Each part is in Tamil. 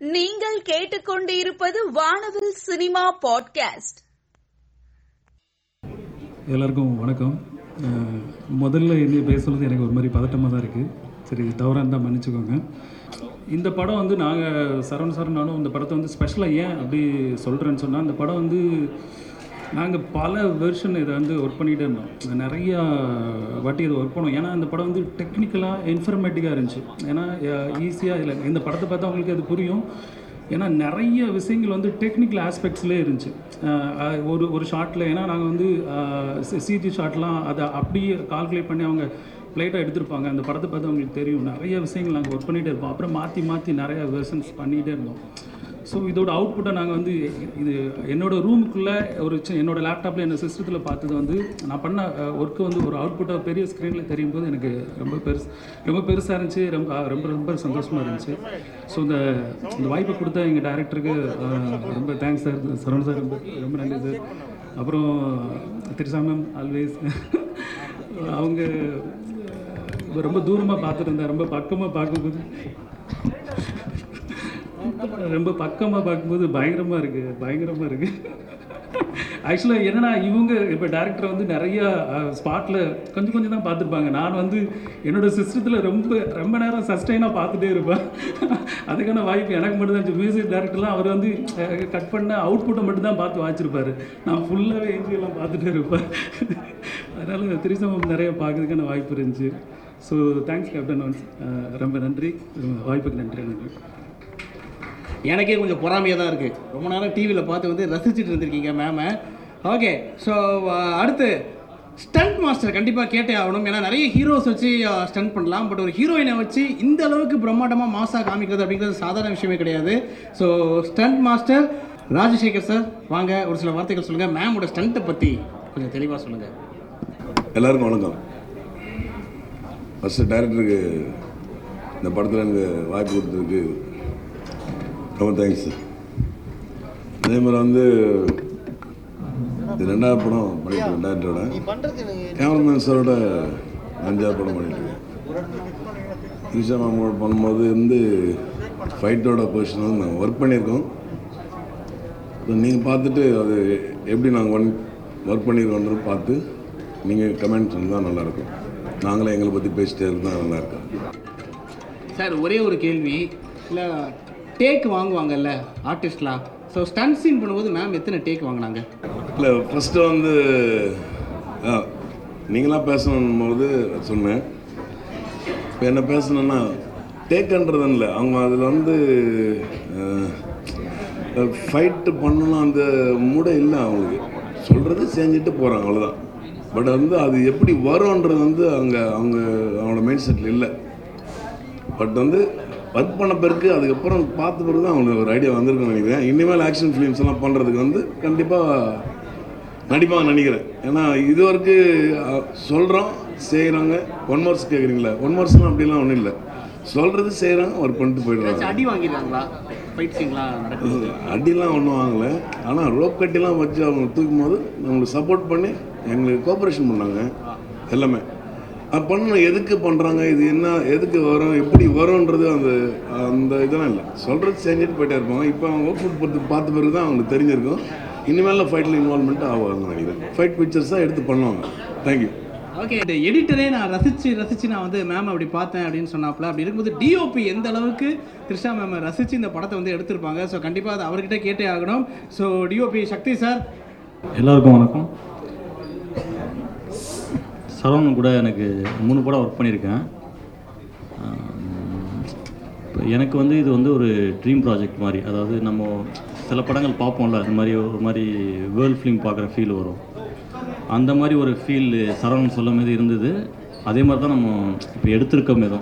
நீங்கள் கேட்டுக்கொண்டிருப்பது வானவில் சினிமா பாட்காஸ்ட். எல்லாருக்கும் வணக்கம். முதல்ல என்ன பேசுறது எனக்கு ஒரு மாதிரி பதட்டமாக தான் இருக்குது சரி தவறாக இருந்தால் மன்னிச்சுக்கோங்க. இந்த படம் வந்து நாங்கள் சரவண சார் நானும் இந்த படத்தை வந்து ஸ்பெஷலாக ஏன் அப்படி சொல்கிறேன்னு சொன்னால் இந்த படம் வந்து நாங்கள் பல வெர்ஷன் இதை வந்து ஒர்க் பண்ணிகிட்டே இருந்தோம். நிறையா வாட்டி இதை ஒர்க் பண்ணோம். ஏன்னா இந்த படம் வந்து டெக்னிக்கலாக இன்ஃபர்மேட்டிக்காக இருந்துச்சு. ஏன்னா ஈஸியாக இல்லை. இந்த படத்தை பார்த்தா அவங்களுக்கு அது புரியும். ஏன்னா நிறைய விஷயங்கள் வந்து டெக்னிக்கல் ஆஸ்பெக்ட்ஸ்லேயே இருந்துச்சு. ஒரு ஒரு ஷாட்டில் ஏன்னா நாங்கள் வந்து சிஜி ஷாட்லாம் அதை அப்படியே கால்குலேட் பண்ணி அவங்க ப்ளைட்டாக எடுத்திருப்பாங்க. அந்த படத்தை பார்த்து அவங்களுக்கு தெரியும். நிறைய விஷயங்கள் நாங்கள் ஒர்க் பண்ணிகிட்டே இருப்போம். அப்புறம் மாற்றி மாற்றி நிறைய வெர்ஷன்ஸ் பண்ணிகிட்டே இருந்தோம். ஸோ இதோட அவுட்புட்டை நாங்கள் வந்து இது என்னோடய ரூமுக்குள்ளே ஒரு என்னோடய லேப்டாப்பில் என்னோட சிஸ்டத்தில் பார்த்தது வந்து நான் பண்ண ஒர்க்கு வந்து ஒரு அவுட்புட்டாக பெரிய ஸ்க்ரீனில் தெரியும் போது எனக்கு ரொம்ப பெருசு ரொம்ப பெருசாக இருந்துச்சு ரொம்ப ரொம்ப ரொம்ப சந்தோஷமாக இருந்துச்சு. ஸோ இந்த இந்த வாய்ப்பை கொடுத்த எங்கள் டேரக்டருக்கு ரொம்ப தேங்க்ஸ் சார் சரவண் சார் ரொம்ப ரொம்ப நன்றி சார் அப்புறம் திரிசா மேம் ஆல்வேஸ் அவங்க ரொம்ப தூரமாக பார்த்துட்டு இருந்தேன் ரொம்ப பக்கமாக பார்க்கும்போது ரொம்ப பக்கமாக பார்க்கும்போது பயங்கரமாக இருக்குது பயங்கரமாக இருக்குது ஆக்சுவலாக என்னன்னா இவங்க இப்போ டேரக்டரை வந்து நிறையா ஸ்பாட்டில் கொஞ்சம் கொஞ்சம் தான் பார்த்துருப்பாங்க. நான் வந்து என்னோட சிஸ்டத்தில் ரொம்ப ரொம்ப நேரம் சஸ்டைனாக பார்த்துட்டே இருப்பேன். அதுக்கான வாய்ப்பு எனக்கு மட்டும் தான் மியூசிக் டேரக்டர்லாம் அவர் வந்து கட் பண்ண அவுட்புட்டை மட்டும் தான் பார்த்து வாச்சிருப்பாரு. நான் ஃபுல்லாகவே எல்லாம் பார்த்துட்டே இருப்பேன். அதனால் திரிசமம் நிறைய பார்க்கறதுக்கான வாய்ப்பு இருந்துச்சு. ஸோ தேங்க்ஸ் கேப்டன் ஒன்ஸ் ரொம்ப நன்றி. வாய்ப்புக்கு நன்றி நன்றி. எனக்கே கொஞ்சம் பொறாமையாக தான் இருக்குது ரொம்ப நேரம் டிவியில் பார்த்து வந்து ரசிச்சுட்டு இருந்திருக்கீங்க மேமை ஓகே ஸோ அடுத்து ஸ்டண்ட் மாஸ்டர் கண்டிப்பாக கேட்டே ஆகணும். ஏன்னா நிறைய ஹீரோஸ் வச்சு ஸ்டண்ட் பண்ணலாம். பட் ஒரு ஹீரோயினை வச்சு இந்த அளவுக்கு பிரம்மாண்டமாக மாசாக காமிக்கிறது அப்படிங்கிறது சாதாரண விஷயமே கிடையாது. So stunt master Rajasekar sir வாங்க ஒரு சில வார்த்தைகள் சொல்லுங்கள் மேமோட ஸ்டண்ட்டை பற்றி கொஞ்சம் தெளிவாக சொல்லுங்கள் எல்லாருக்கும் வணக்கம். ஃபஸ்ட்டு டைரக்டருக்கு இந்த படத்தில் எனக்கு வாய்ப்பு கொடுத்ததுக்கு ரொம்ப தேங்க்ஸ் அதே மாதிரி வந்து இது ரெண்டாவது படம் பண்ணிட்டு டேரக்டரோட கேமராமேன் சாரோட அஞ்சாவது படம் பண்ணிட்டுருக்கேன் ஈஷா மாமோட பண்ணும்போது வந்து ஃபைட்டோட பொசிஷன் வந்து நாங்கள் ஒர்க் பண்ணியிருக்கோம். நீங்கள் பார்த்துட்டு அது எப்படி நாங்கள் ஒன் ஒர்க் பண்ணியிருக்கோன்றது பார்த்து நீங்கள் கமெண்ட் சொன்னால் நல்லாயிருக்கும். நாங்களே எங்களை பற்றி பேசிட்டே இருந்தால் நல்லாயிருக்கும் சார் ஒரே ஒரு கேள்வி. இல்லை டேக் வாங்குவாங்கல்ல ஆர்டிஸ்ட்லாம் ஸோ ஸ்டண்ட் சீன் பண்ணும்போது மேம் எத்தனை டேக் வாங்கினாங்க? இல்லை ஃபஸ்ட்டு வந்து ஆ, நீங்களாம் பேசணும் போது சொன்னேன். இப்போ என்ன பேசணுன்னா டேக்குன்றது இல்லை. அவங்க அதில் வந்து ஃபைட்டு பண்ணணும் அந்த மூட இல்லை அவங்களுக்கு. சொல்கிறது செஞ்சுட்டு போகிறாங்க அவ்வளோதான் பட் வந்து அது எப்படி வரும்ன்றது வந்து அங்கே அவங்க அவங்களோட மைண்ட் செட்டில் இல்லை. பட் வந்து ஒர்க் பண்ண பிறகு அதுக்கப்புறம் பார்த்த பிறகு தான் அவங்களுக்கு ஒரு ஐடியா வந்திருக்குன்னு நினைக்கிறேன். இனிமேல் ஆக்ஷன் ஃபிலிம்ஸ் எல்லாம் பண்ணுறதுக்கு வந்து கண்டிப்பாக நடிப்பாங்க நினைக்கிறேன். ஏன்னா இது வரைக்கும் சொல்கிறோம் செய்கிறாங்க ஒன் மார்க்ஸ் கேட்குறீங்களா ஒன் மார்க்ஸ்லாம் அப்படிலாம் ஒன்றும் இல்லை. சொல்கிறது செய்கிறாங்க ஒர்க் பண்ணிட்டு போயிடுறாங்க. அடி வாங்கிடுறாங்களா? அடிலாம் ஒன்றும் வாங்கலை. ஆனால் ரோப் கட்டிலாம் வச்சு அவங்க தூக்கும் போது நம்மளுக்கு சப்போர்ட் பண்ணி எங்களுக்கு கோஆப்ரேஷன் பண்ணாங்க. எல்லாமே. பண்ணணும் எதுக்கு பண்ணுறாங்க இது என்ன எதுக்கு வரும்? எப்படி வரும்ன்றது அந்த அந்த இதெல்லாம் இல்லை. சொல்கிறது செஞ்சுட்டு போயிட்டே இருப்பாங்க. இப்போ அவங்க அவுட் புட் பார்த்து பார்த்த பிறகு தான் அவங்களுக்கு தெரிஞ்சிருக்கும். இனிமேல் ஃபைட்டில் இன்வால்மெண்ட் ஆவாங்க நினைக்கிறேன். ஃபைட் பிக்சர்ஸ் தான் எடுத்து பண்ணுவாங்க. தேங்க்யூ ஓகே இந்த எடிட்டரே நான் ரசித்து ரசித்து நான் வந்து மேம் அப்படி பார்த்தேன் அப்படின்னு சொன்னாப்புல. அப்படி இருக்கும்போது டிஓபி எந்த அளவுக்கு த்ரிஷா மேம் ரசித்து இந்த படத்தை வந்து எடுத்திருப்பாங்க? ஸோ கண்டிப்பாக அது அவர்கிட்ட கேட்டே ஆகணும். ஸோ டிஓபி சக்தி சார் எல்லாருக்கும் வணக்கம். சரவணன் கூட எனக்கு மூணு படம் ஒர்க் பண்ணியிருக்கேன். இப்போ எனக்கு வந்து இது வந்து ஒரு ட்ரீம் ப்ராஜெக்ட் மாதிரி. அதாவது நம்ம சில படங்கள் பார்ப்போம்ல அது மாதிரி ஒரு மாதிரி வேர்ல்ட் ஃபிலிம் பார்க்குற ஃபீல் வரும். அந்த மாதிரி ஒரு ஃபீல் சரவணன் சொல்லும் போது இருந்தது. அதே மாதிரி தான் நம்ம இப்போ எடுத்திருக்கோம் ஏதோ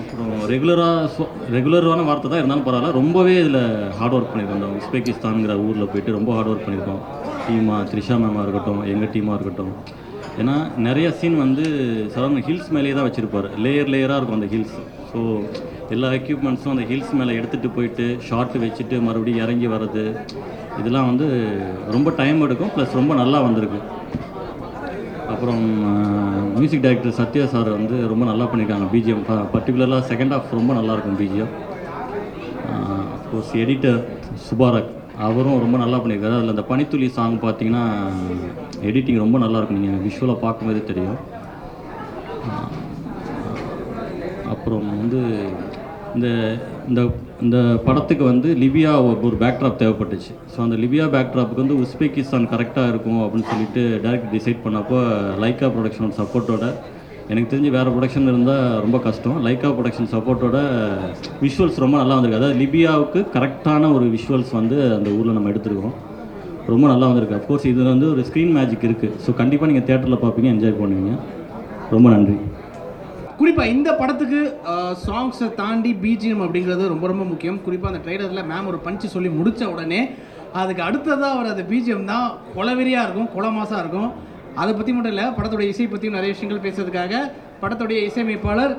அப்புறம் ரெகுலராக ரெகுலரான வார்த்தை தான் இருந்தாலும் பரவாயில்ல. ரொம்பவே இதில் ஹார்ட் ஒர்க் பண்ணியிருக்கோம் இந்த உஸ்பெகிஸ்தான்ங்கிற ஊரில் போயிட்டு ரொம்ப ஹார்ட் ஒர்க் பண்ணியிருக்கோம். டீமாக த்ரிஷா மேமாக இருக்கட்டும் எங்கள் டீமாக இருக்கட்டும். ஏன்னா நிறைய சீன் வந்து சாதாரண ஹில்ஸ் மேலேயே தான் வச்சுருப்பார். லேயர் லேயராக இருக்கும் அந்த ஹில்ஸ் ஸோ எல்லா எக்யூப்மெண்ட்ஸும் அந்த ஹில்ஸ் மேலே எடுத்துகிட்டு போயிட்டு ஷார்ட் வச்சுட்டு மறுபடியும் இறங்கி வர்றது இதெல்லாம் வந்து ரொம்ப டைம் எடுக்கும். ப்ளஸ் ரொம்ப நல்லா வந்திருக்கு. அப்புறம் மியூசிக் டைரக்டர் சத்யா சார் வந்து ரொம்ப நல்லா பண்ணியிருக்காங்க. பிஜிஎம் பர்டிகுலராக செகண்ட் ஹாஃப் ரொம்ப நல்லாயிருக்கும் பிஜிஎம் கோர்ஸ் எடிட்டர் சுபாரக். அவரும் ரொம்ப நல்லா பண்ணியிருக்காரு. அதில் அந்த பனித்துளி சாங் பார்த்தீங்கன்னா எடிட்டிங் ரொம்ப நல்லா இருக்கும். நீங்கள் விஷுவலாக பார்க்கும்போதே தெரியும். அப்புறம் வந்து இந்த இந்த இந்த படத்துக்கு வந்து லிபியா ஒரு- ஒரு பேக்ட்ராப் தேவைப்பட்டுச்சு. ஸோ அந்த லிபியா பேக்ட்ராப்புக்கு வந்து உஸ்பெகிஸ்தான் கரெக்டாக இருக்கும் அப்படின்னு சொல்லிட்டு டேரக்ட் டிசைட் பண்ணப்போ லைக்கா ப்ரொடக்ஷனோட சப்போர்ட்டோட எனக்கு தெரிஞ்சு வேறு ப்ரொடக்ஷன் இருந்தால் ரொம்ப கஷ்டம். லைக்கா ப்ரொடக்ஷன் சப்போர்ட்டோட விஷுவல்ஸ் ரொம்ப நல்லா வந்திருக்கு. அதாவது லிபியாவுக்கு கரெக்டான ஒரு விஷுவல்ஸ் வந்து அந்த ஊரில் நம்ம எடுத்துருக்கோம். ரொம்ப நல்லா வந்திருக்கு. அஃப்கோர்ஸ் இதில் வந்து ஒரு ஸ்க்ரீன் மேஜிக் இருக்குது ஸோ கண்டிப்பாக நீங்கள் தேட்டரில் பார்ப்பீங்க என்ஜாய் பண்ணுவீங்க. ரொம்ப நன்றி. குறிப்பாக இந்த படத்துக்கு சாங்ஸை தாண்டி பிஜிஎம் அப்படிங்கிறது ரொம்ப ரொம்ப முக்கியம். குறிப்பாக அந்த ட்ரைலரில் மேம் ஒரு பஞ்சு சொல்லி முடித்த உடனே அதுக்கு அடுத்ததாக அவர் அந்த பிஜிஎம் தான். கொலவெறியாக இருக்கும் கொலமாசாக இருக்கும். அதை பற்றி மட்டும் இல்லை படத்துடைய இசை பற்றியும் நிறைய விஷயங்கள் பேசுறதுக்காக படத்துடைய இசையமைப்பாளர்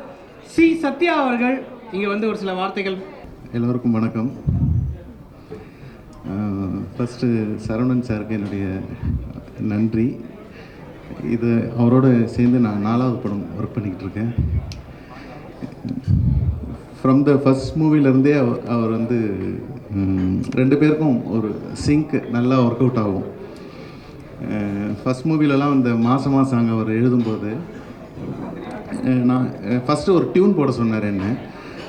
சி. சத்யா அவர்கள் இங்கே வந்து ஒரு சில வார்த்தைகள். எல்லோருக்கும் வணக்கம். ஃபஸ்ட்டு சரவணன் சாருக்கு என்னுடைய நன்றி. இது அவரோடு சேர்ந்து நான் நாலாவது படம் ஒர்க் பண்ணிக்கிட்டு இருக்கேன். ஃப்ரம் த ஃபஸ்ட் மூவிலேருந்தே அவர் அவர் வந்து ரெண்டு பேருக்கும் ஒரு சிங்க் நல்லா ஒர்க் அவுட் ஆகும். ஃபஸ்ட் மூவிலலாம் இந்த மாசமா சாங் அவர் எழுதும்போது நான் ஃபஸ்ட்டு ஒரு டியூன் போட சொன்னார் என்ன.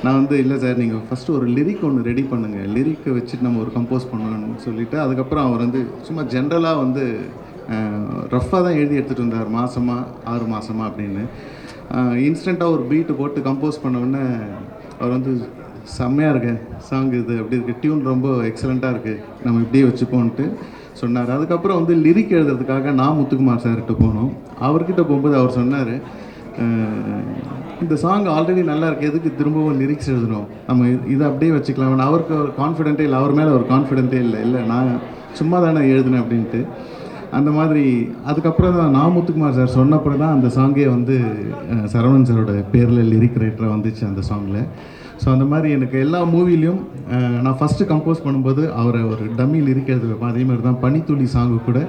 நான் வந்து இல்லை சார் நீங்கள் ஃபஸ்ட்டு ஒரு லிரிக் ஒன்று ரெடி பண்ணுங்கள் லிரிக்கை வச்சுட்டு நம்ம ஒரு கம்போஸ் பண்ணணும்னு சொல்லிவிட்டு அதுக்கப்புறம் அவர் வந்து சும்மா ஜென்ரலாக வந்து ரஃப்பாக தான் எழுதி எடுத்துகிட்டு வந்தார் மாதமாக ஆறு மாதமாக அப்படின்னு. இன்ஸ்டண்ட்டாக ஒரு பீட்டு போட்டு கம்போஸ் பண்ணவுடனே அவர் வந்து செம்மையாக இருக்கு சாங் இது. அப்படி இருக்குது டியூன் ரொம்ப எக்ஸலண்ட்டாக இருக்குது நம்ம இப்படியே வச்சுப்போன்ட்டு சொன்னார். அதுக்கப்புறம் வந்து லிரிக் எழுதுறதுக்காக நான் முத்துக்குமார் சார்கிட்ட போனோம். அவர்கிட்ட போகும்போது அவர் சொன்னார் இந்த சாங் ஆல்ரெடி நல்லா இருக்கு. எதுக்கு திரும்பவும் லிரிக்ஸ் எழுதணும்? நம்ம இதை அப்படியே வச்சுக்கலாம். அவருக்கு ஒரு கான்ஃபிடென்ட்டே இல்லை அவர் மேலே ஒரு கான்ஃபிடென்ட்டே இல்லை இல்லை நான் சும்மா தானே எழுதினேன் அப்படின்ட்டு. அந்த மாதிரி அதுக்கப்புறம் தான் நான் முத்துக்குமார் சார் சொன்னப்புறம் தான் அந்த சாங்கே வந்து சரவணன் சாரோட பேரில் லிரிக் ரைட்டராக வந்துச்சு அந்த சாங்கில் ஸோ அந்த மாதிரி எனக்கு எல்லா மூவிலையும் நான் ஃபஸ்ட்டு கம்போஸ் பண்ணும்போது அவரை ஒரு டம்மி லிரிக் எழுத வைப்பேன். அதே மாதிரி தான் பனித்துளி சாங்கு கூட.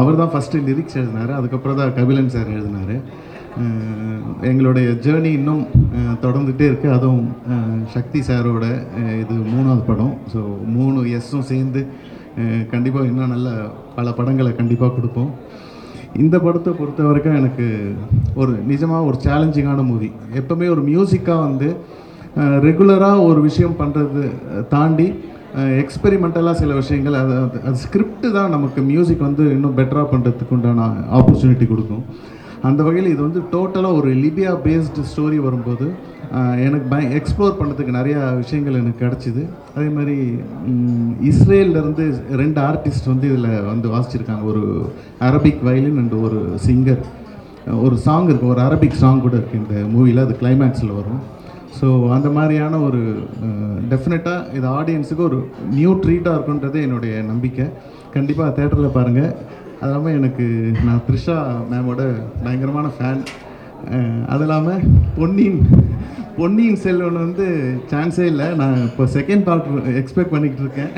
அவர் தான் ஃபஸ்ட்டு லிரிக்ஸ் எழுதினார். அதுக்கப்புறம் தான் கபிலன் சார் எழுதினார். எங்களுடைய ஜேர்னி இன்னும் தொடர்ந்துகிட்டே இருக்குது அதுவும் சக்தி சாரோட இது மூணாவது படம். ஸோ மூணு எஸ்ஸும் சேர்ந்து கண்டிப்பாக இன்னும் நல்ல பல படங்களை கண்டிப்பாக கொடுப்போம். இந்த படத்தை பொறுத்த வரைக்கும் எனக்கு ஒரு நிஜமாக ஒரு சேலஞ்சிங்கான மூவி எப்போவுமே ஒரு மியூசிக்காக வந்து ரெகுலராக ஒரு விஷயம் பண்ணுறது தாண்டி எக்ஸ்பெரிமெண்டலாக சில விஷயங்கள் அது அது- அது ஸ்கிரிப்ட் தான் நமக்கு மியூசிக் வந்து இன்னும் பெட்டராக பண்ணுறதுக்கு உண்டான ஆப்பர்ச்சுனிட்டி கொடுக்கும். அந்த வகையில் இது வந்து டோட்டலாக ஒரு லிபியா பேஸ்டு ஸ்டோரி வரும்போது எனக்கு பய எக்ஸ்ப்ளோர் பண்ணுறதுக்கு நிறையா விஷயங்கள் எனக்கு கிடச்சிது. அதே மாதிரி ம், இஸ்ரேல்ல இருந்து ரெண்டு ஆர்டிஸ்ட் வந்து இதில் வந்து வாசிச்சிருக்காங்க. ஒரு அரபிக் வயலின் அண்ட் ஒரு சிங்கர் ஒரு சாங் இருக்குது ஒரு அரபிக் சாங் கூட இருக்குது இந்த மூவியில் அது கிளைமேக்ஸில் வரும். ஸோ அந்த மாதிரியான ஒரு டெஃபினட்டாக இது ஆடியன்ஸுக்கு ஒரு நியூ ட்ரீட்டாக இருக்குன்றது என்னுடைய நம்பிக்கை. கண்டிப்பாக தேட்டரில் பாருங்கள் அது இல்லாமல் எனக்கு நான் த்ரிஷா மேமோட பயங்கரமான ஃபேன் அது இல்லாமல் பொன்னியின் பொன்னியின் செல்வன் வந்து சான்ஸே இல்லை. நான் இப்போ செகண்ட் பார்ட் எக்ஸ்பெக்ட் பண்ணிக்கிட்டு இருக்கேன்.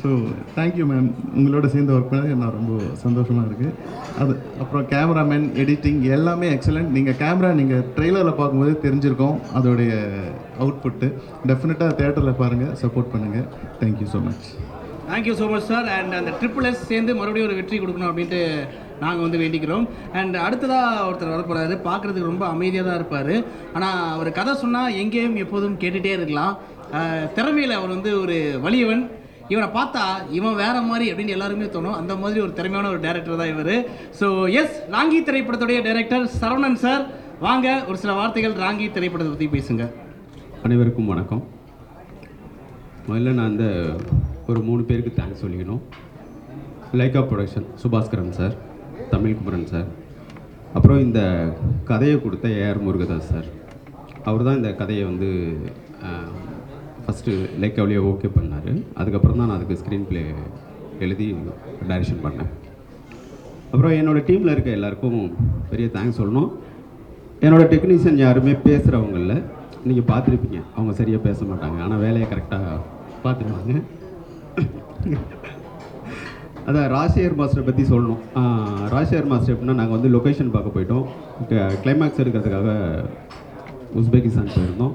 ஸோ தேங்க்யூ மேம் உங்களோட சேர்ந்து ஒர்க் பண்ணது நான் ரொம்ப சந்தோஷமாக இருக்குது அது அப்புறம் கேமராமேன் எடிட்டிங் எல்லாமே எக்ஸலண்ட் நீங்கள் கேமரா நீங்கள் ட்ரெய்லரில் பார்க்கும்போது தெரிஞ்சிருக்கோம் அதோடைய அவுட்புட்டு டெஃபினட்டாக தேட்டரில் பாருங்கள் சப்போர்ட் பண்ணுங்கள் thank you so much thank you so much sir and அந்த ட்ரிபிள் எஸ் சேர்ந்து மறுபடியும் ஒரு வெற்றி கொடுக்கணும் அப்படின்ட்டு நாங்கள் வந்து வேண்டிக்கிறோம். அண்ட் அடுத்ததாக ஒருத்தர் வரப்போறாரு பார்க்குறதுக்கு ரொம்ப அமைதியாக தான் இருப்பார். ஆனால் அவர் கதை சொன்னால் எங்கேயும் எப்போதும் கேட்டுகிட்டே இருக்கலாம். திறமையில் அவர் வந்து ஒரு வலியவன். இவனை பார்த்தா இவன் வேற மாதிரி அப்படின்னு எல்லாருமே தோணும். அந்த மாதிரி ஒரு திறமையான ஒரு டேரக்டர் தான் இவர். ஸோ எஸ் ராங்கி திரைப்படத்துடைய டைரக்டர் சரவணன் சார் வாங்க ஒரு சில வார்த்தைகள் ராங்கி திரைப்படத்தை பற்றி பேசுங்க. அனைவருக்கும் வணக்கம். முதல்ல நான் அந்த ஒரு மூணு பேருக்கு தேங்க்ஸ் சொல்லிக்கணும். Lyca production Subaskaran sir Tamilkumaran sir அப்புறம் இந்த கதையை கொடுத்த ஏஆர் முருகதாஸ் சார் அவர் தான் இந்த கதையை வந்து ஃபஸ்ட்டு லைக்காவிலேயே ஓகே பண்ணார். அதுக்கப்புறம் தான் நான் அதுக்கு ஸ்க்ரீன் ப்ளே எழுதி டைரக்ஷன் பண்ணேன். அப்புறம் என்னோடய டீமில் இருக்க எல்லாருக்கும் பெரிய தேங்க்ஸ் சொல்லணும். என்னோடய டெக்னீஷியன் யாருமே பேசுகிறவங்கள நீங்கள் பார்த்துருப்பீங்க. அவங்க சரியாக பேச மாட்டாங்க. ஆனால் வேலையை கரெக்டாக பார்த்துருவாங்க. அதான் ராசியர் மாஸ்டரை பற்றி சொல்லணும். ராசியர் மாஸ்டர் எப்படின்னா நாங்கள் வந்து லொக்கேஷன் பார்க்க போயிட்டோம். கிளைமேக்ஸ் எடுக்கிறதுக்காக உஸ்பெகிஸ்தான் போயிருந்தோம்.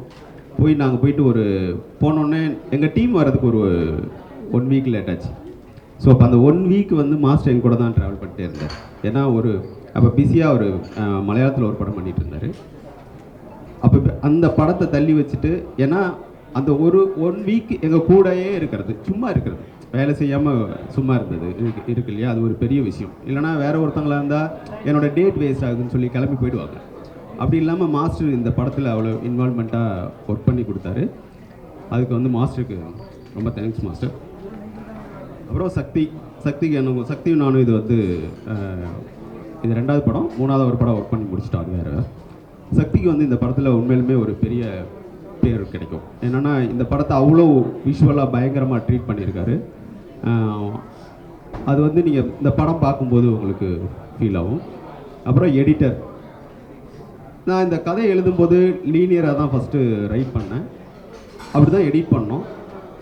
போய் நாங்கள் போயிட்டு ஒரு போனோடனே எங்கள் டீம் வர்றதுக்கு ஒரு ஒன் வீக் லேட் ஆச்சு. ஸோ அப்போ அந்த ஒன் வீக் வந்து மாஸ்டர் எங்க கூட தான் ட்ராவல் பண்ணிட்டே இருந்தார். ஏன்னா ஒரு அப்போ பிஸியாக ஒரு மலையாளத்தில் ஒரு படம் பண்ணிகிட்டு இருந்தார். அப்போ அந்த படத்தை தள்ளி வச்சுட்டு ஏன்னா அந்த ஒரு ஒன் வீக் எங்கள் கூடயே இருக்கிறது. சும்மா இருக்கிறது. வேலை செய்யாமல் சும்மா இருந்தது. இருக்கு இருக்கு இல்லையா? அது ஒரு பெரிய விஷயம். இல்லைனா வேற ஒருத்தங்களா இருந்தால் என்னோட டேட் வேஸ்ட் ஆகுதுன்னு சொல்லி கிளம்பி போயிடுவாங்க. அப்படி இல்லாமல் மாஸ்டர் இந்த படத்தில் அவ்வளோ இன்வால்மெண்ட்டாக ஒர்க் பண்ணி கொடுத்தாரு. அதுக்கு வந்து மாஸ்டருக்கு ரொம்ப தேங்க்ஸ் மாஸ்டர் அப்புறம் சக்தி சக்திக்கு என்ன சக்தியும் நானும் இது வந்து இது ரெண்டாவது படம். மூணாவது ஒரு படம் ஒர்க் பண்ணி முடிச்சிட்டோம் அது வேறு. சக்திக்கு வந்து இந்த படத்தில் உண்மையிலுமே ஒரு பெரிய பேர் கிடைக்கும். என்னென்னா இந்த படத்தை அவ்வளோ விஷுவலாக பயங்கரமாக ட்ரீட் பண்ணியிருக்காரு. அது வந்து நீங்கள் இந்த படம் பார்க்கும்போது உங்களுக்கு ஃபீல் ஆகும். அப்புறம் எடிட்டர் நான் இந்த கதை எழுதும்போது லீனியராக தான் ஃபஸ்ட்டு ரைட் பண்ணேன். அப்படி தான் எடிட் பண்ணோம்.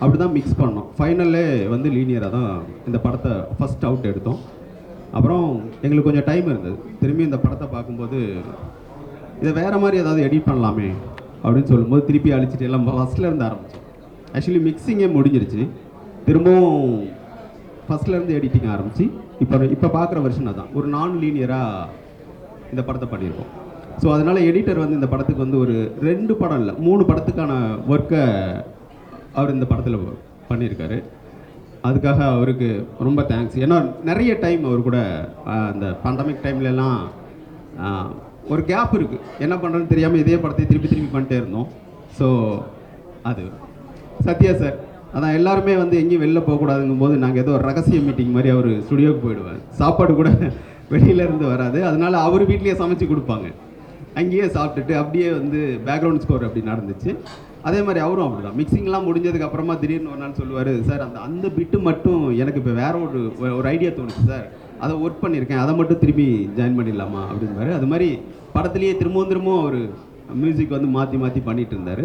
அப்படி தான் மிக்ஸ் பண்ணோம் ஃபைனல்லே வந்து லீனியராக தான் இந்த படத்தை ஃபஸ்ட் அவுட் எடுத்தோம். அப்புறம் எங்களுக்கு கொஞ்சம் டைம் இருந்தது. திரும்பி இந்த படத்தை பார்க்கும்போது இதை வேறு மாதிரி ஏதாவது எடிட் பண்ணலாமே அப்படின்னு சொல்லும்போது திருப்பி அழிச்சிட்டு எல்லாம் ஃபஸ்ட்லேருந்து இருந்து ஆக்சுவலி மிக்சிங்கே முடிஞ்சிருச்சு. திரும்பவும் ஃபஸ்ட்லேருந்து எடிட்டிங் ஆரம்பித்து இப்போ இப்போ பார்க்குற வெர்ஷன் அதான். ஒரு நான் லீனியராக இந்த படத்தை பண்ணியிருக்கோம். ஸோ அதனால் எடிட்டர் வந்து இந்த படத்துக்கு வந்து ஒரு ரெண்டு படம் இல்லை மூணு படத்துக்கான ஒர்க்கை அவர் இந்த படத்தில் பண்ணியிருக்காரு. அதுக்காக அவருக்கு ரொம்ப தேங்க்ஸ் ஏன்னா நிறைய டைம் அவர் கூட அந்த பண்டமிக் டைம்லலாம் ஒரு கேப் இருக்குது என்ன பண்ணுறதுன்னு தெரியாமல் இதே படத்தை திருப்பி திருப்பி பண்ணிட்டே இருந்தோம். ஸோ அது சத்யா சார் அதான் எல்லாருமே வந்து எங்கேயும் வெளில போகக்கூடாதுங்கும் போது நாங்கள் ஏதோ ஒரு ரகசிய மீட்டிங் மாதிரி அவர் ஸ்டுடியோவுக்கு போயிடுவார். சாப்பாடு கூட வெளியிலேருந்து வராது. அதனால அவர் வீட்லேயே சமைச்சு கொடுப்பாங்க. அங்கேயே சாப்பிட்டுட்டு அப்படியே வந்து பேக்ரவுண்ட் ஸ்கோர் அப்படி நடந்துச்சு. அதே மாதிரி அவரும் அப்படிதான். மிக்சிங்லாம் முடிஞ்சதுக்கு அப்புறமா திடீர்னு ஒரு நாள் சொல்லுவார் சார் அந்த அந்த பிட்டு மட்டும் எனக்கு இப்போ வேற ஒரு ஒரு ஐடியா தோணுச்சு சார் அதை ஒர்க் பண்ணியிருக்கேன். அதை மட்டும் திரும்பி ஜாயின் பண்ணிடலாமா அப்படின்பாரு. அது மாதிரி படத்துலேயே திரும்பவும் திரும்பவும் அவர் மியூசிக் வந்து மாற்றி மாற்றி பண்ணிட்டு இருந்தார்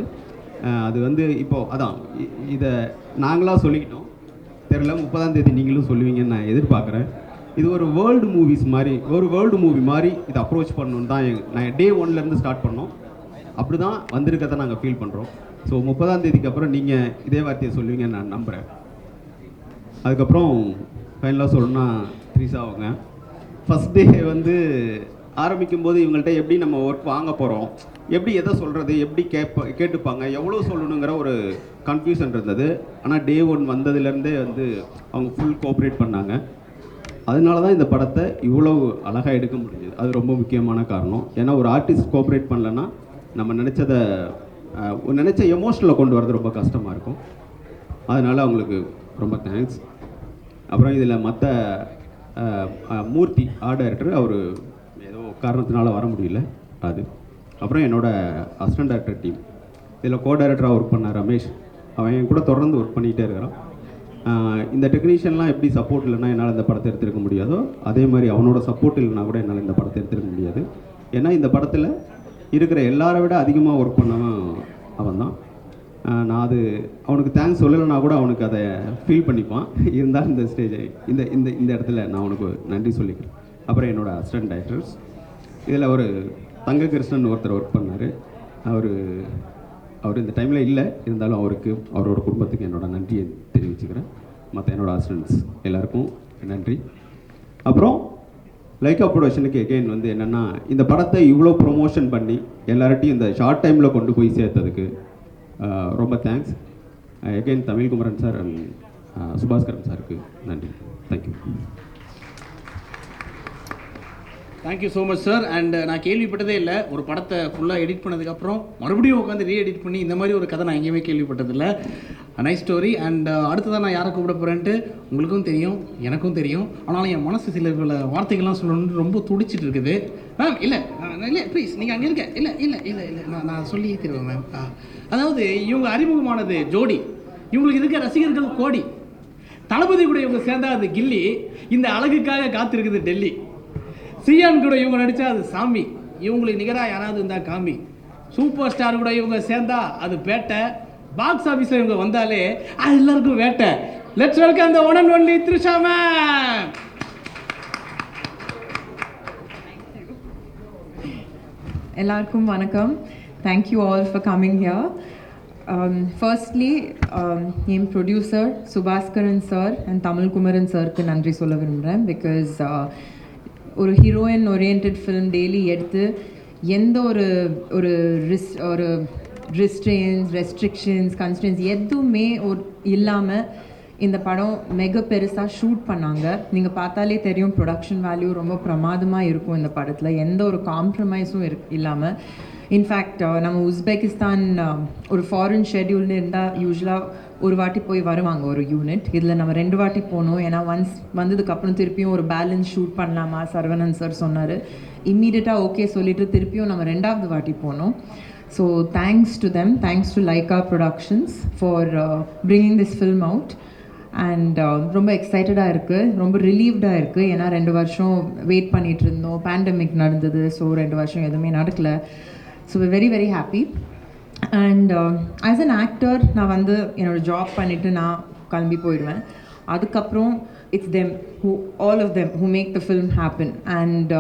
அது வந்து இப்போது அதான் இதை நாங்களாக சொல்லிக்கிட்டோம். தெரில முப்பதாம் தேதி நீங்களும் சொல்லுவீங்கன்னு நான் எதிர்பார்க்குறேன். இது ஒரு வேர்ல்டு மூவிஸ் மாதிரி ஒரு வேர்ல்டு மூவி மாதிரி இதை அப்ரோச் பண்ணணுன்னு தான் நான் டே ஒன்லேருந்து ஸ்டார்ட் பண்ணோம். அப்படி தான் வந்திருக்கதை நாங்கள் ஃபீல் பண்ணுறோம் ஸோ முப்பதாம் தேதிக்கு அப்புறம் நீங்கள் இதே வார்த்தையை சொல்லுவீங்கன்னு நான் நம்புகிறேன் அதுக்கப்புறம் ஃபைனலாக சொல்லணும்னா த்ரீஸா அவங்க ஃபஸ்ட் டே வந்து ஆரம்பிக்கும் போது இவங்கள்ட்ட எப்படி நம்ம ஒர்க் வாங்க போகிறோம் எப்படி எதை சொல்கிறது எப்படி கேட்ப கேட்டுப்பாங்க? எவ்வளோ சொல்லணுங்கிற ஒரு கன்ஃபியூஷன் இருந்தது. ஆனால் டே ஒன் வந்ததுலேருந்தே வந்து அவங்க ஃபுல் கோஆப்ரேட் பண்ணாங்க. அதனால தான் இந்த படத்தை இவ்வளோ அழகாக எடுக்க முடிஞ்சது. அது ரொம்ப முக்கியமான காரணம். ஏன்னா ஒரு ஆர்டிஸ்ட் கோஆப்ரேட் பண்ணலன்னா நம்ம நினச்சதை நினச்ச எமோஷனில் கொண்டு வரது ரொம்ப கஷ்டமாக இருக்கும். அதனால் அவங்களுக்கு ரொம்ப தேங்க்ஸ் அப்புறம் இதில் மற்ற மூர்த்தி ஆர்ட் டைரக்டர் அவர் ஏதோ காரணத்தினால வர முடியல அது. அப்புறம் என்னோடய அசிஸ்டன்ட் டைரக்டர் டீம் இதில் கோ டைரக்டராக ஒர்க் பண்ண ரமேஷ். அவன் என் கூட தொடர்ந்து ஒர்க் பண்ணிகிட்டே இருக்கிறான். இந்த டெக்னீஷியன்லாம் எப்படி சப்போர்ட் இல்லைன்னா என்னால் இந்த படத்தை எடுத்திருக்க முடியாதோ அதே மாதிரி அவனோட சப்போர்ட் இல்லைனா கூட என்னால் இந்த படத்தை எடுத்திருக்க முடியாது. ஏன்னா இந்த படத்தில் இருக்கிற எல்லாரை விட அதிகமாக ஒர்க் பண்ணவன் அவன் தான் நான் அது அவனுக்கு தேங்க்ஸ் சொல்லலைன்னா கூட அவனுக்கு அதை ஃபீல் பண்ணிப்பான். இருந்தாலும் இந்த ஸ்டேஜை இந்த இந்த இந்த இடத்துல நான் அவனுக்கு நன்றி சொல்லிக்கிறேன். அப்புறம் என்னோடய அசிஸ்டன்ட் டைரக்டர்ஸ் இதில் ஒரு தங்ககிருஷ்ணன் ஒருத்தர் ஒர்க் பண்ணார். அவர் அவர் இந்த டைமில் இல்லை. இருந்தாலும் அவருக்கு அவரோட குடும்பத்துக்கு என்னோட நன்றியை தெரிவிச்சுக்கிறேன். மற்ற என்னோடய அசிஸ்டன்ட்ஸ் எல்லாருக்கும் நன்றி. அப்புறம் லைக்கா ப்ரொடக்ஷனுக்கு எகெயின் வந்து என்னென்னா இந்த படத்தை இவ்வளோ ப்ரொமோஷன் பண்ணி எல்லார்ட்டையும் இந்த ஷார்ட் டைமில் கொண்டு போய் சேர்த்ததுக்கு ரொம்ப thanks again Tamilkumaran sir and Subaskaran சாருக்கு நன்றி. Thank you thank you so much sir and நான் கேள்விப்பட்டதே இல்லை. ஒரு படத்தை ஃபுல்லாக எடிட் பண்ணதுக்கப்புறம் மறுபடியும் உட்காந்து ரீ எடிட் பண்ணி இந்த மாதிரி ஒரு கதை நான் எங்கேயுமே கேள்விப்பட்டதில்லை நைஸ் ஸ்டோரி அண்ட் uh, அடுத்ததான் நான் யாரை கூப்பிட போகிறேன்ட்டு உங்களுக்கும் தெரியும் எனக்கும் தெரியும். ஆனாலும் என் மனசு சில பல வார்த்தைகள்லாம் சொல்லணும்னு ரொம்ப துடிச்சிட்டு இருக்குது. மேம் இல்லை இல்லை ப்ளீஸ் நீங்கள் அங்கே இருக்க இல்லை இல்லை இல்லை இல்லை நான் நான் சொல்லி தருவேன் மேம் அதாவது இவங்க அறிமுகமானது ஜோடி. இவங்களுக்கு இருக்க ரசிகர்கள் கோடி. தளபதி கூட இவங்க சேர்ந்தா அது கில்லி. இந்த அழகுக்காக காத்திருக்குது டெல்லி. சிஎம் கூட இவங்க நடித்தா அது சாமி. இவங்களுக்கு நிகராக யாராவது இருந்தா காமி. சூப்பர் ஸ்டார் கூட இவங்க சேர்ந்தா அது பேட்டை பாக்ஸ் ஆஃபீஸில் இவங்க வந்தாலே அது எல்லாருக்கும் வேட்டை. லெட்ஸ் வெல்கம் அந்த one and only Trisha ma'am எல்லாருக்கும் வணக்கம். Thank you all for coming here firstly N producer Subaskaran sir and Tamil Kumaran சாருக்கு நன்றி சொல்ல விரும்புகிறேன் பிகாஸ் ஒரு ஹீரோயின் ஓரியன்ட் ஃபிலிம் டெய்லி எடுத்து எந்த ஒரு ஒரு ரிஸ் ஒரு ரிஸ்ட்ரெயின்ஸ் ரெஸ்ட்ரிக்ஷன்ஸ் கன்ஸ்டன்ஸ் எதுவுமே ஒரு இல்லாமல் இந்த படம் மெக பெருசாக ஷூட் பண்ணாங்க. நீங்கள் பார்த்தாலே தெரியும் ப்ரொடக்ஷன் வேல்யூ ரொம்ப பிரமாதமாக இருக்கும் இந்த படத்தில். எந்த ஒரு காம்ப்ரமைஸும் இரு இல்லாமல் இன்ஃபேக்ட் நம்ம உஸ்பெகிஸ்தான் ஒரு ஃபாரின் ஷெட்யூல்னு இருந்தால் யூஸ்வலாக ஒரு வாட்டி போய் வருவாங்க ஒரு யூனிட் இதில் நம்ம ரெண்டு வாட்டி போனோம். ஏன்னா ஒன்ஸ் வந்ததுக்கப்புறம் திருப்பியும் ஒரு பேலன்ஸ் ஷூட் பண்ணலாமா? சர்வனன் சார் சொன்னார். இம்மீடியட்டாக ஓகே சொல்லிட்டு திருப்பியும் நம்ம ரெண்டாவது வாட்டி போனோம். So thanks to them thanks to Lyca productions for bringing this film out and ரொம்ப எக்ஸைட்டடாக இருக்குது ரொம்ப ரிலீவ்டாக இருக்குது ஏன்னா ரெண்டு வருஷம் வெயிட் பண்ணிகிட்டு இருந்தோம். பேண்டமிக் நடந்தது. ஸோ ரெண்டு வருஷம் எதுவுமே நடக்கல. So very very happy and as an actor நான் வந்து என்னோடய ஜாப் பண்ணிவிட்டு நான் கிளம்பி போயிடுவேன். அதுக்கப்புறம் it's them who all of them who make the film happen and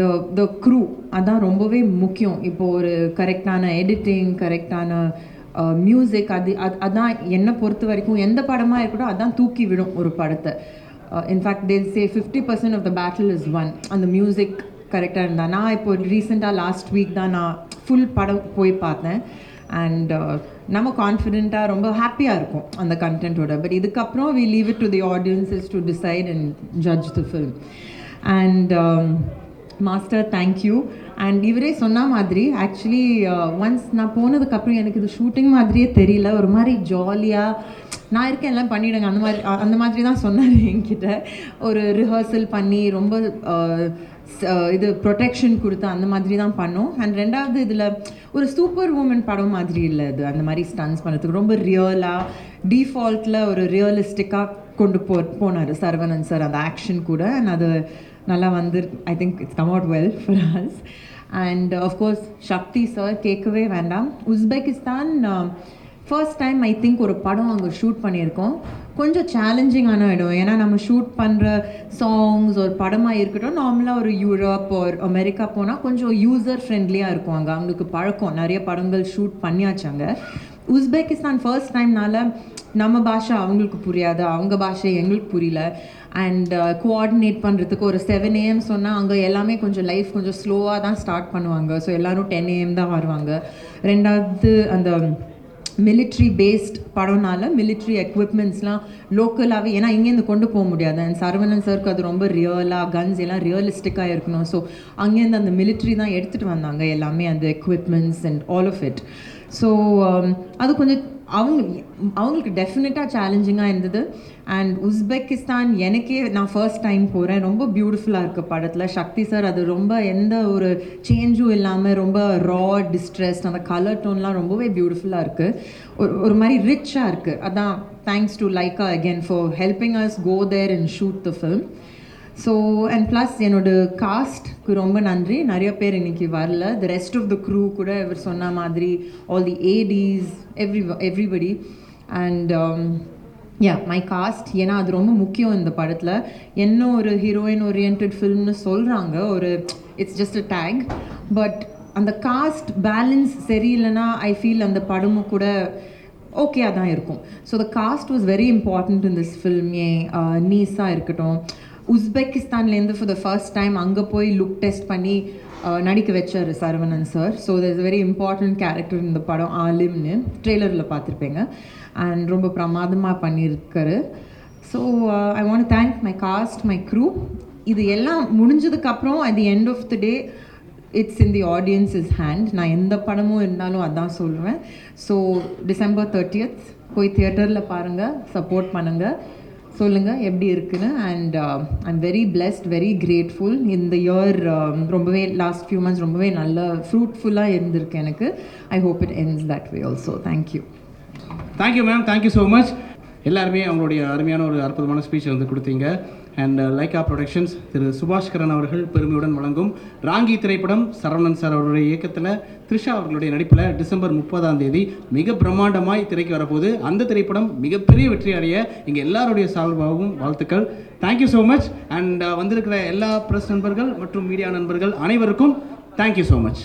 the the crew அதான் ரொம்பவே முக்கியம். இப்போது ஒரு கரெக்டான எடிட்டிங் கரெக்டான மியூசிக் அது அது அதான் என்னை பொறுத்த வரைக்கும் எந்த படமாக இருக்கட்டும் அதான் தூக்கி விடும் ஒரு படத்தை. In fact they say fifty percent of the battle is one அந்த மியூசிக் கரெக்டாக இருந்தா. நான் இப்போ ரீசெண்டாக லாஸ்ட் வீக் தான் நான் ஃபுல் படம் போய் பார்த்தேன். அண்ட் uh, நம்ம கான்ஃபிடெண்ட்டாக ரொம்ப ஹாப்பியாக இருக்கும் அந்த கண்டென்ட்டோட பட் இதுக்கப்புறம் we leave it to the audiences to decide and judge the film and master thank you and இவரே சொன்ன மாதிரி ஆக்சுவலி ஒன்ஸ் uh, நான் போனதுக்கப்புறம் எனக்கு இது ஷூட்டிங் மாதிரியே தெரியல. ஒரு மாதிரி ஜாலியாக நான் இருக்கேன் எல்லாம் பண்ணிவிடுங்க அந்த மாதிரி அந்த மாதிரி தான் சொன்னார் என்கிட்ட. ஒரு ரிஹர்சல் பண்ணி ரொம்ப இது ப்ரொடெக்ஷன் கொடுத்து அந்த மாதிரி தான் பண்ணோம். அண்ட் ரெண்டாவது இதில் ஒரு சூப்பர் உமன் படம் மாதிரி இல்லை இது அந்த மாதிரி ஸ்டன்ஸ் பண்ணுறதுக்கு ரொம்ப ரியலாக டிஃபால்ட்டில் ஒரு ரியலிஸ்டிக்காக கொண்டு போ போனார் சரவணன் சார் அந்த ஆக்ஷன் கூட அண்ட் அது நல்லா வந்து I think it's come out well for us and of course Sakthi sir கேட்கவே வேண்டாம். Uzbekistan first time I think ஒரு படம் அங்கே ஷூட் பண்ணியிருக்கோம். கொஞ்சம் சேலஞ்சிங்கான இடம். ஏன்னா நம்ம ஷூட் பண்ணுற சாங்ஸ் ஒரு படமாக இருக்கட்டும் நார்மலாக ஒரு யூரோப் ஒரு அமெரிக்கா போனால் கொஞ்சம் யூசர் ஃப்ரெண்ட்லியாக இருக்கும் அங்கே. அவங்களுக்கு பழக்கம். நிறைய படங்கள் ஷூட் பண்ணியாச்சாங்க உஸ்பெகிஸ்தான் ஃபர்ஸ்ட் டைம்னால நம்ம பாஷை அவங்களுக்கு புரியாது. அவங்க பாஷை எங்களுக்கு புரியல. அண்ட் கோஆர்டினேட் uh, பண்ணுறதுக்கு ஒரு செவன் ஏஎம் சொன்னால் அங்கே எல்லாமே கொஞ்சம் லைஃப் கொஞ்சம் ஸ்லோவாக தான் ஸ்டார்ட் பண்ணுவாங்க. ஸோ எல்லோரும் டென் ஏஎம் தான் வருவாங்க. ரெண்டாவது அந்த மிலிட்ரி பேஸ்ட் படம்னால மிலிட்ரி எக்யூப்மெண்ட்ஸ்லாம் லோக்கலாகவே ஏன்னா இங்கேருந்து கொண்டு போக முடியாது. அண்ட் சரவணன் சருக்கு அது ரொம்ப ரியலாக கன்ஸ் எல்லாம் ரியலிஸ்டிக்காக இருக்கணும். ஸோ அங்கேருந்து அந்த மிலிட்ரி தான் எடுத்துகிட்டு வந்தாங்க எல்லாமே அந்த equipments and all of it so அது கொஞ்சம் அவங்க அவங்களுக்கு டெஃபினட்டாக சேலஞ்சிங்காக இருந்தது. அண்ட் உஸ்பெகிஸ்தான் எனக்கே நான் ஃபர்ஸ்ட் டைம் போகிறேன் ரொம்ப பியூட்டிஃபுல்லாக இருக்குது படத்தில். சக்தி சார் அது ரொம்ப எந்த ஒரு சேஞ்சும் இல்லாமல் ரொம்ப ரா டிஸ்ட்ரெஸ் அந்த கலர் டோன்லாம் ரொம்பவே பியூட்டிஃபுல்லாக இருக்குது ஒரு ஒரு மாதிரி ரிச்சாக இருக்குது அதான் thanks to Lyca again for helping us go there and shoot the film so and plus என்னோட காஸ்ட்க்கு ரொம்ப நன்றி. நிறைய பேர் இன்னைக்கு வரல. The rest of the crew கூட இவர் சொன்ன மாதிரி all the ADs every everybody and yeah my cast ஏன்னா அது ரொம்ப முக்கியம் இந்த படத்தில். என்ன ஒரு ஹீரோயின் ஓரியன்ட் ஃபில்ம்னு சொல்கிறாங்க ஒரு it's just a take but அந்த காஸ்ட் பேலன்ஸ் சரியில்லைன்னா ஐ ஃபீல் அந்த படமும் கூட ஓகேயாக தான் இருக்கும். So the cast was very important in this film ஏன் uh, நீஸாக இருக்கட்டும். உஸ்பெகிஸ்தான்லேருந்து ஃபார் த ஃபர்ஸ்ட் டைம் அங்கே போய் லுக் டெஸ்ட் பண்ணி நடிக்க வச்சார் Saravanan sir so that very important character இந்த படம் ஆலிம்னு. ட்ரெய்லரில் பார்த்துருப்பீங்க. அண்ட் ரொம்ப பிரமாதமாக பண்ணியிருக்காரு so I want thank my cast my crew இது எல்லாம் முடிஞ்சதுக்கப்புறம் at the end of the day it's in the audience is hand நான் எந்த படமும் இருந்தாலும் அதான் சொல்லுவேன் ஸோ டிசம்பர் தேர்ட்டியத் போய் தியேட்டரில் பாருங்கள் சப்போர்ட் பண்ணுங்கள் சொல்லுங்கள் எப்படி இருக்குன்னு. And I'm very blessed very grateful இந்த இயர் ரொம்பவே லாஸ்ட் ஃபியூ மந்த்ஸ் ரொம்பவே நல்ல ஃப்ரூட்ஃபுல்லாக இருந்திருக்கு எனக்கு. I hope it ends that way also thank you thank you ma'am thank you so much எல்லாருமே அவங்களுடைய அருமையான ஒரு அற்புதமான ஸ்பீச் வந்து கொடுத்தீங்க. அண்ட் லைகா ப்ரொடக்ஷன்ஸ் திரு சுபாஷ்கரன் அவர்கள் பெருமையுடன் வழங்கும் ராங்கி திரைப்படம் சரவணன் சார் அவருடைய இயக்கத்தில் த்ரிஷா அவர்களுடைய நடிப்பில் டிசம்பர் முப்பதாம் தேதி மிக பிரம்மாண்டமாய் திரைக்கு வரப்போகுது. அந்த திரைப்படம் மிகப்பெரிய வெற்றி அடைய இங்கே எல்லாருடைய சார்பாகவும் வாழ்த்துக்கள். தேங்க்யூ ஸோ மச் அண்ட் வந்திருக்கிற எல்லா ப்ரெஸ் நண்பர்கள் மற்றும் மீடியா நண்பர்கள் அனைவருக்கும் தேங்க்யூ ஸோ மச்